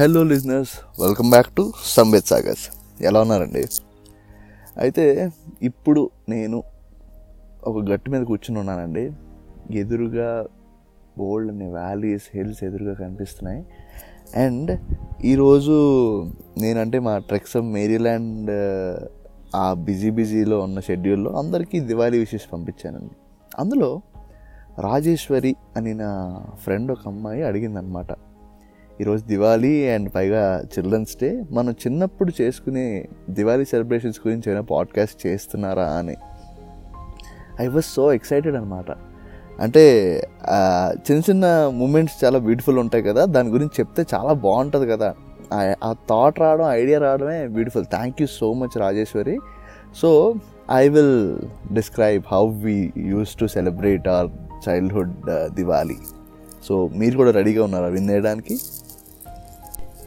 Hello listeners welcome back to Samved Sagar's ఎలా ఉన్నారండి? అయితే ఇప్పుడు నేను ఒక గట్టు మీద కూర్చుని ఉన్నానండి. ఎదురుగా బోల్డ్ అనే వ్యాలీస్ హిల్స్ ఎదురుగా కనిపిస్తున్నాయి. అండ్ ఈరోజు నేనంటే మా ట్రెక్సమ్ మేరీల్యాండ్ ఆ బిజీ బిజీలో ఉన్న షెడ్యూల్లో అందరికీ దివాళీ విషెస్ పంపించానండి. అందులో రాజేశ్వరి అని నా ఫ్రెండ్ ఒక అమ్మాయి అడిగిందనమాట. ఈరోజు దివాళీ అండ్ పైగా చిల్డ్రన్స్ డే. మనం చిన్నప్పుడు చేసుకునే దివాళీ సెలబ్రేషన్స్ గురించి ఏమైనా పాడ్కాస్ట్ చేస్తున్నారా అని. ఐ వాజ్ సో ఎక్సైటెడ్ అనమాట అంటే చిన్న చిన్న మూమెంట్స్ చాలా బ్యూటిఫుల్ ఉంటాయి కదా. దాని గురించి చెప్తే చాలా బాగుంటుంది కదా. ఆ- ఆ థాట్ రావడం ఐడియా రావడమే beautiful. Thank you so much Rajeshwari. So I will describe how we use to celebrate our childhood Diwali. So మీరు కూడా రెడీగా ఉన్నారా? విన్ చేయడానికి?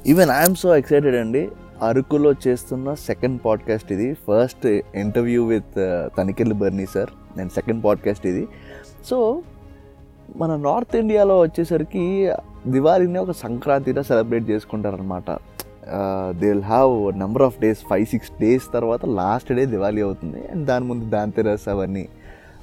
ఈవెన్ ఐఎమ్ సో ఎక్సైటెడ్ అండి అరకులో చేస్తున్న సెకండ్ పాడ్కాస్ట్ ఇది. First interview with Tanikella Bharani sir నేను సెకండ్ పాడ్కాస్ట్ ఇది. సో మన నార్త్ ఇండియాలో వచ్చేసరికి దివాళీని ఒక సంక్రాంతిలో celebrate చేసుకుంటారనమాట they will have number of days five six days తర్వాత లాస్ట్ డే దివాళీ అవుతుంది. అండ్ దాని ముందు దాంతెరస్ అవన్నీ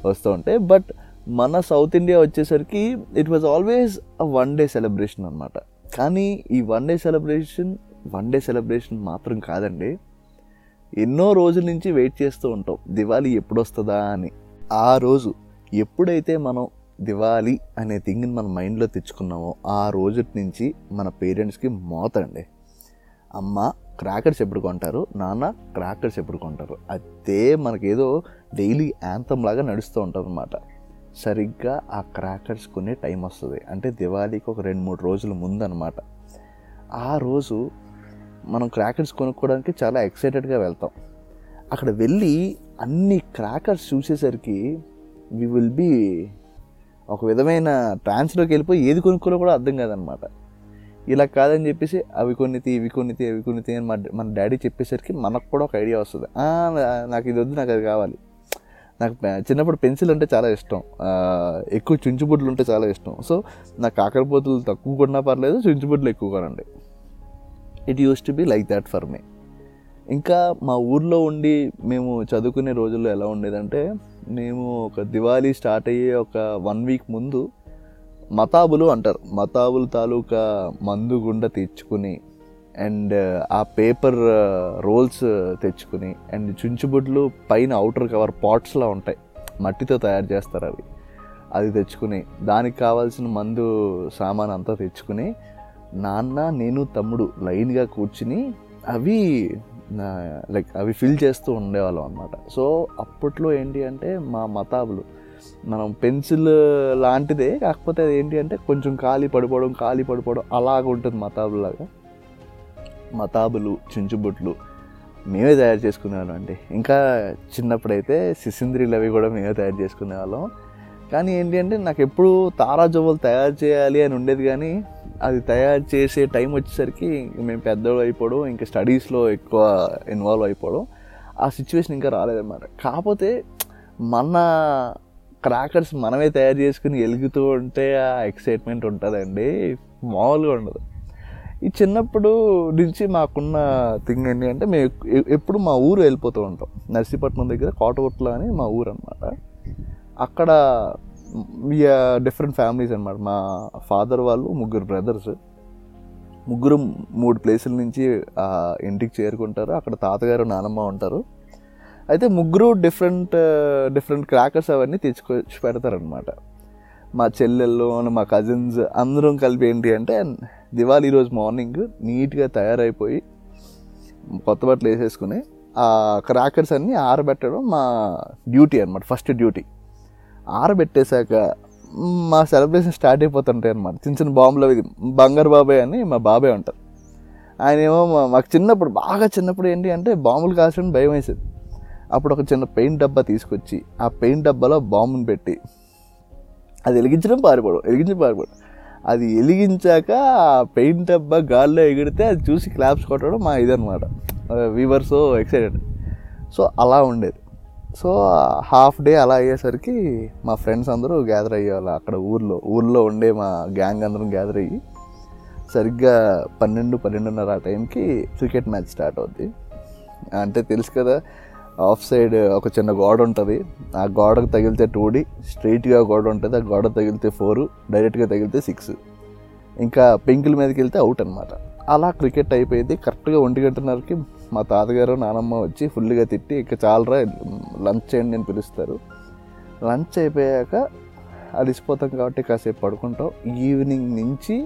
వస్తూ ఉంటాయి. బట్ మన సౌత్ ఇండియా వచ్చేసరికి it was always a one day celebration అనమాట కానీ ఈ one day celebration one day celebration మాత్రం కాదండి. ఎన్నో రోజుల నుంచి వెయిట్ చేస్తూ ఉంటాం. దివాళీ ఎప్పుడు వస్తుందా అని. ఆ రోజు ఎప్పుడైతే మనం దివాళీ అనే థింగ్ని మన మైండ్లో తెచ్చుకున్నామో ఆ రోజు నుంచి మన పేరెంట్స్కి మోతండి అమ్మ క్రాకర్స్ ఎప్పుడు కొంటారు? నాన్న క్రాకర్స్ ఎప్పుడు కొంటారు? అదే మనకేదో డైలీ యాంతం లాగా నడుస్తూ ఉంటారు అనమాట సరిగ్గా ఆ క్రాకర్స్ కొనే టైం వస్తుంది. అంటే దివాళీకి ఒక రెండు మూడు రోజుల ముందు అనమాట ఆ రోజు మనం క్రాకర్స్ కొనుక్కోవడానికి చాలా ఎక్సైటెడ్గా వెళ్తాం. అక్కడ వెళ్ళి అన్ని క్రాకర్స్ చూసేసరికి వి విల్ బీ ఒక విధమైన ట్రాన్స్లోకి వెళ్ళిపోయి ఏది కొనుక్కోలో కూడా అర్థం కాదనమాట. ఇలా కాదని చెప్పేసి అవి కొన్నితి ఇవి కొన్నితి అవి కొన్నితి అని మా మన డాడీ చెప్పేసరికి మనకు కూడా ఒక ఐడియా వస్తుంది. నాకు ఇది వద్దు నాకు అది కావాలి. నాకు చిన్నప్పుడు పెన్సిల్ అంటే చాలా ఇష్టం. ఎక్కువ చుంచుబుడ్లు ఉంటే చాలా ఇష్టం. సో నాకు కాకరపోతులు తక్కువ కొన్నా పర్లేదు చుంచుబుడ్లు ఎక్కువ కొనండి. It use to be like that for me ఇంకా మా ఊర్లో ఉండి మేము చదువుకునే రోజుల్లో ఎలా ఉండేదంటే మేము ఒక దివాళీ స్టార్ట్ అయ్యే ఒక వన్ వీక్ ముందు మతాబులు అంటారు. మతాబులు తాలూకా మందు గుండ తెచ్చుకుని అండ్ ఆ పేపర్ రోల్స్ తెచ్చుకుని అండ్ చుంచుబుడ్లు పైన అవుటర్ కవర్ పాట్స్లా ఉంటాయి. మట్టితో తయారు చేస్తారు అవి. అది తెచ్చుకుని దానికి కావాల్సిన మందు సామాన్ అంతా తెచ్చుకుని నాన్న నేను తమ్ముడు లైన్గా కూర్చుని అవి లైక్ అవి ఫిల్ చేస్తూ ఉండేవాళ్ళం అనమాట సో అప్పట్లో ఏంటి అంటే మా మతాబులు మనం పెన్సిల్ లాంటిదే కాకపోతే అది ఏంటి అంటే కొంచెం ఖాళీ పడిపోవడం ఖాళీ పడిపోవడం అలాగ ఉంటుంది మతాబులాగా మతాబులు చుంచుబుట్లు మేమే తయారు చేసుకునేవాళ్ళం అండి. ఇంకా చిన్నప్పుడైతే సిసింద్రీలు అవి కూడా మేమే తయారు చేసుకునేవాళ్ళం. కానీ ఏంటి అంటే నాకు ఎప్పుడు తారా జవ్వలు తయారు చేయాలి అని ఉండేది కానీ అది తయారు చేసే టైం వచ్చేసరికి మేము పెద్దోళ్ళు అయిపోవడం ఇంకా స్టడీస్లో ఎక్కువ ఇన్వాల్వ్ అయిపోవడం ఆ సిచ్యువేషన్ ఇంకా రాలేదన్నమాట. కాకపోతే మన క్రాకర్స్ మనమే తయారు చేసుకుని వెలుగుతూ ఉంటే ఆ ఎక్సైట్మెంట్ ఉంటుందండి. మామూలుగా ఉండదు. ఈ చిన్నప్పుడు నుంచి మాకున్న థింగ్ ఏంటి అంటే మేము ఎప్పుడు మా ఊరు వెళ్ళిపోతూ ఉంటాం. నర్సీపట్నం దగ్గర కోటగుట్ల అని మా ఊరు అనమాట అక్కడ డిఫరెంట్ ఫ్యామిలీస్ అనమాట మా ఫాదర్ వాళ్ళు ముగ్గురు బ్రదర్స్ ముగ్గురు మూడు ప్లేసుల నుంచి ఇంటికి చేరుకుంటారు. అక్కడ తాతగారు నానమ్మ ఉంటారు. అయితే ముగ్గురు డిఫరెంట్ డిఫరెంట్ క్రాకర్స్ అవన్నీ తెచ్చుకొచ్చి పెడతారనమాట మా చెల్లెళ్ళు మా కజిన్స్ అందరం కలిపి ఏంటి అంటే దివాళీ రోజు మార్నింగ్ నీట్గా తయారైపోయి కొత్త బట్టలు వేసేసుకుని ఆ క్రాకర్స్ అన్నీ ఆరబెట్టడం మా డ్యూటీ అనమాట ఫస్ట్ డ్యూటీ ఆరబెట్టేశాక మా సెలబ్రేషన్ స్టార్ట్ అయిపోతుంటాయి అనమాట చిన్న చిన్న బాంబులు అవి బంగారు బాబాయ్ అని మా బాబాయ్ ఉంటారు ఆయన ఏమో మాకు చిన్నప్పుడు బాగా చిన్నప్పుడు ఏంటి అంటే బాంబులు కాల్చడం భయం వేసేది అప్పుడు ఒక చిన్న పెయింట్ డబ్బా తీసుకొచ్చి ఆ పెయింట్ డబ్బాలో బాంబుని పెట్టి అది వెలిగించడం పారిపోవడం వెలిగించడం పారిపోవడం. అది వెలిగించాక పెయింట్ డబ్బా గాల్లో ఎగిడితే అది చూసి క్లాప్స్ కొట్టడం మా ఇదనమాట వీవర్ సో ఎక్సైటెడ్. సో అలా ఉండేది. సో హాఫ్ డే అలా అయ్యేసరికి మా ఫ్రెండ్స్ అందరూ గ్యాదర్ అయ్యేవాళ్ళు అక్కడ ఊర్లో. ఊర్లో ఉండే మా గ్యాంగ్ అందరం గ్యాదర్ అయ్యి సరిగ్గా పన్నెండు పన్నెండున్నర ఆ టైంకి క్రికెట్ మ్యాచ్ స్టార్ట్ అవుద్ది. అంటే తెలుసు కదా ఆఫ్ సైడ్ ఒక చిన్న గోడ ఉంటుంది. ఆ గోడకు తగిలితే టూడి స్ట్రైట్గా గోడ ఉంటుంది. ఆ గోడ తగిలితే ఫోరు డైరెక్ట్గా తగిలితే సిక్స్ ఇంకా పెంకుల మీదకి వెళ్తే అవుట్ అనమాట అలా క్రికెట్ అయిపోయింది. కరెక్ట్గా ఒంటి గంటన్నరకి మా తాతగారు నానమ్మ వచ్చి ఫుల్గా తిట్టి ఇక చాలరా లంచ్ చేయండి అని పిలుస్తారు. లంచ్ అయిపోయాక అలిసిపోతాం కాబట్టి కాసేపు పడుకుంటాం. ఈవినింగ్ నుంచి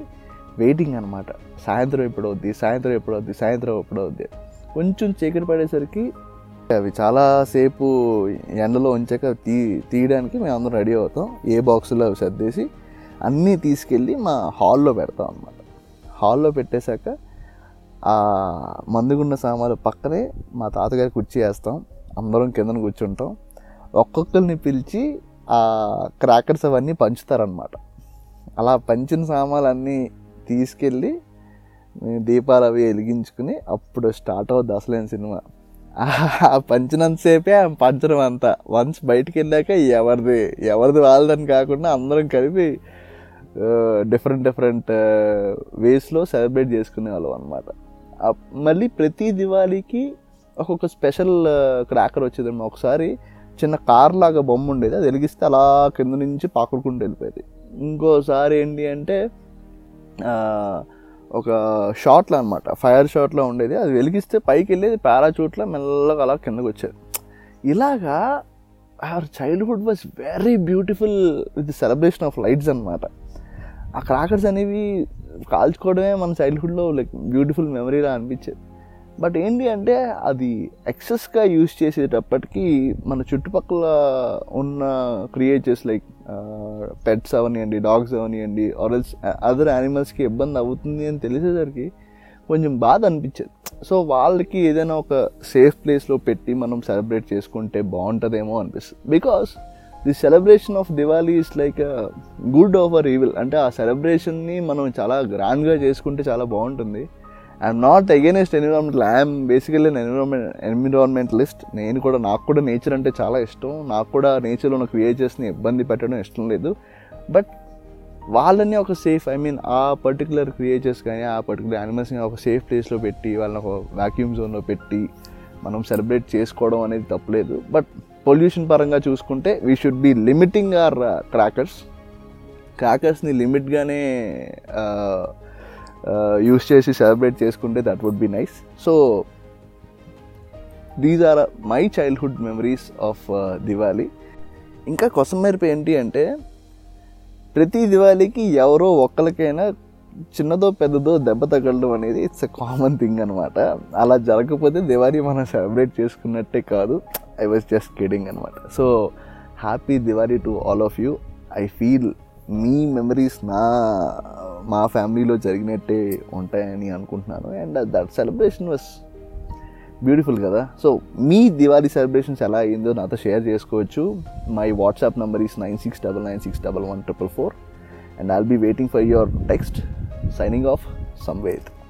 వెయిటింగ్ అనమాట సాయంత్రం ఎప్పుడవుద్ది? సాయంత్రం ఎప్పుడవుద్ది? సాయంత్రం ఎప్పుడవుద్ది? కొంచెం చీకటి పడేసరికి అవి చాలాసేపు ఎండలో ఉంచాక తీ తీయడానికి మేము అందరం రెడీ అవుతాం. ఏ బాక్సులో అవి సర్దేసి అన్నీ తీసుకెళ్ళి మా హాల్లో పెడతాం అనమాట హాల్లో పెట్టేశాక ఆ మందుగుండ సామాన్లు పక్కనే మా తాతగారి కుర్చీ వేస్తాం. అందరం కిందన కూర్చుంటాం. ఒక్కొక్కరిని పిలిచి ఆ క్రాకర్స్ అవన్నీ పంచుతారనమాట అలా పంచిన సామాన్లు అన్నీ తీసుకెళ్ళి దీపాలు అవి వెలిగించుకుని అప్పుడు స్టార్ట్ అవుద్ది అసలేని సినిమా. ఆ పంచినంతసేపే ఆ పంచడం అంతా. వన్స్ బయటికి వెళ్ళాక ఎవరిది ఎవరిది వాళ్ళదని కాకుండా అందరం కలిపి డిఫరెంట్ డిఫరెంట్ వేస్లో సెలబ్రేట్ చేసుకునే వాళ్ళం అనమాట మళ్ళీ ప్రతి దివాళీకి ఒక్కొక్క స్పెషల్ క్రాకర్ వచ్చేదమ్మా ఒకసారి చిన్న కార్ లాగా బొమ్మ ఉండేది. అది వెలిగిస్తే అలా కింద నుంచి పాకుడుకుంటూ వెళ్ళిపోయేది. ఇంకోసారి ఏంటి అంటే ఒక షార్ట్లో అనమాట ఫైర్ షార్ట్లో ఉండేది. అది వెలిగిస్తే పైకి వెళ్ళేది పారాచూట్లో మెల్లగా అలా కిందకు వచ్చేది. ఇలాగా our childhood was very beautiful with celebration of lights అనమాట ఆ క్రాకర్స్ అనేవి కాల్చుకోవడమే మన చైల్డ్హుడ్లో లైక్ బ్యూటిఫుల్ మెమరీలా అనిపించేది. బట్ ఏంటి అంటే అది ఎక్సెస్గా యూజ్ చేసేటప్పటికీ మన చుట్టుపక్కల ఉన్న క్రియేచర్స్ లైక్ పెట్స్ అవనివ్వండి డాగ్స్ అవనివ్వండి ఆర్ఎల్స్ అదర్ యానిమల్స్కి ఇబ్బంది అవుతుంది అని తెలిసేసరికి కొంచెం బాధ అనిపించేది. సో వాళ్ళకి ఏదైనా ఒక సేఫ్ ప్లేస్లో పెట్టి మనం సెలబ్రేట్ చేసుకుంటే బాగుంటుందేమో అనిపిస్తుంది. Because the celebration of Diwali is like good over evil అంటే ఆ సెలబ్రేషన్ని మనం చాలా గ్రాండ్గా చేసుకుంటే చాలా బాగుంటుంది. I'm not against environmental I'm basically environment environmentalist నేను కూడా నాకు కూడా నేచర్ అంటే చాలా ఇష్టం. నాకు కూడా నేచర్లో ఉన్న క్రియేచర్స్ని ఇబ్బంది పెట్టడం ఇష్టం లేదు. బట్ వాళ్ళని ఒక సేఫ్ ఐ మీన్ ఆ పర్టికులర్ క్రియేచర్స్ కానీ ఆ పర్టికులర్ యానిమల్స్ని ఒక సేఫ్ ప్లేస్లో పెట్టి వాళ్ళని ఒక వ్యాక్యూమ్ జోన్లో పెట్టి మనం సెలబ్రేట్ చేసుకోవడం అనేది తప్పలేదు. బట్ పొల్యూషన్ పరంగా చూసుకుంటే we should be limiting our crackers క్రాకర్స్ని లిమిట్గానే Uh, యూస్ చేసి సెలబ్రేట్ చేసుకుంటే that would be nice so these are my childhood memories of Diwali ఇంకా కొసమెరుపు ఏంటి అంటే ప్రతి దివాళీకి ఎవరో ఒక్కరికైనా చిన్నదో పెద్దదో దెబ్బ తగలడం అనేది ఇట్స్ ఎ కామన్ థింగ్ అనమాట అలా జరగకపోతే దివాళీ మనం సెలబ్రేట్ చేసుకున్నట్టే కాదు. ఐ వాజ్ జస్ట్ కిడింగ్ అనమాట so happy Diwali to all of you I feel me memories నా మా ఫ్యామిలీలో జరిగినట్టే ఉంటాయని అనుకుంటున్నాను. And that celebration was beautiful కదా. సో మీ దివాళీ సెలబ్రేషన్స్ ఎలా అయిందో నాతో షేర్ చేసుకోవచ్చు. My WhatsApp number is nine six double nine six double one triple four and I'll be waiting for your text signing off Samved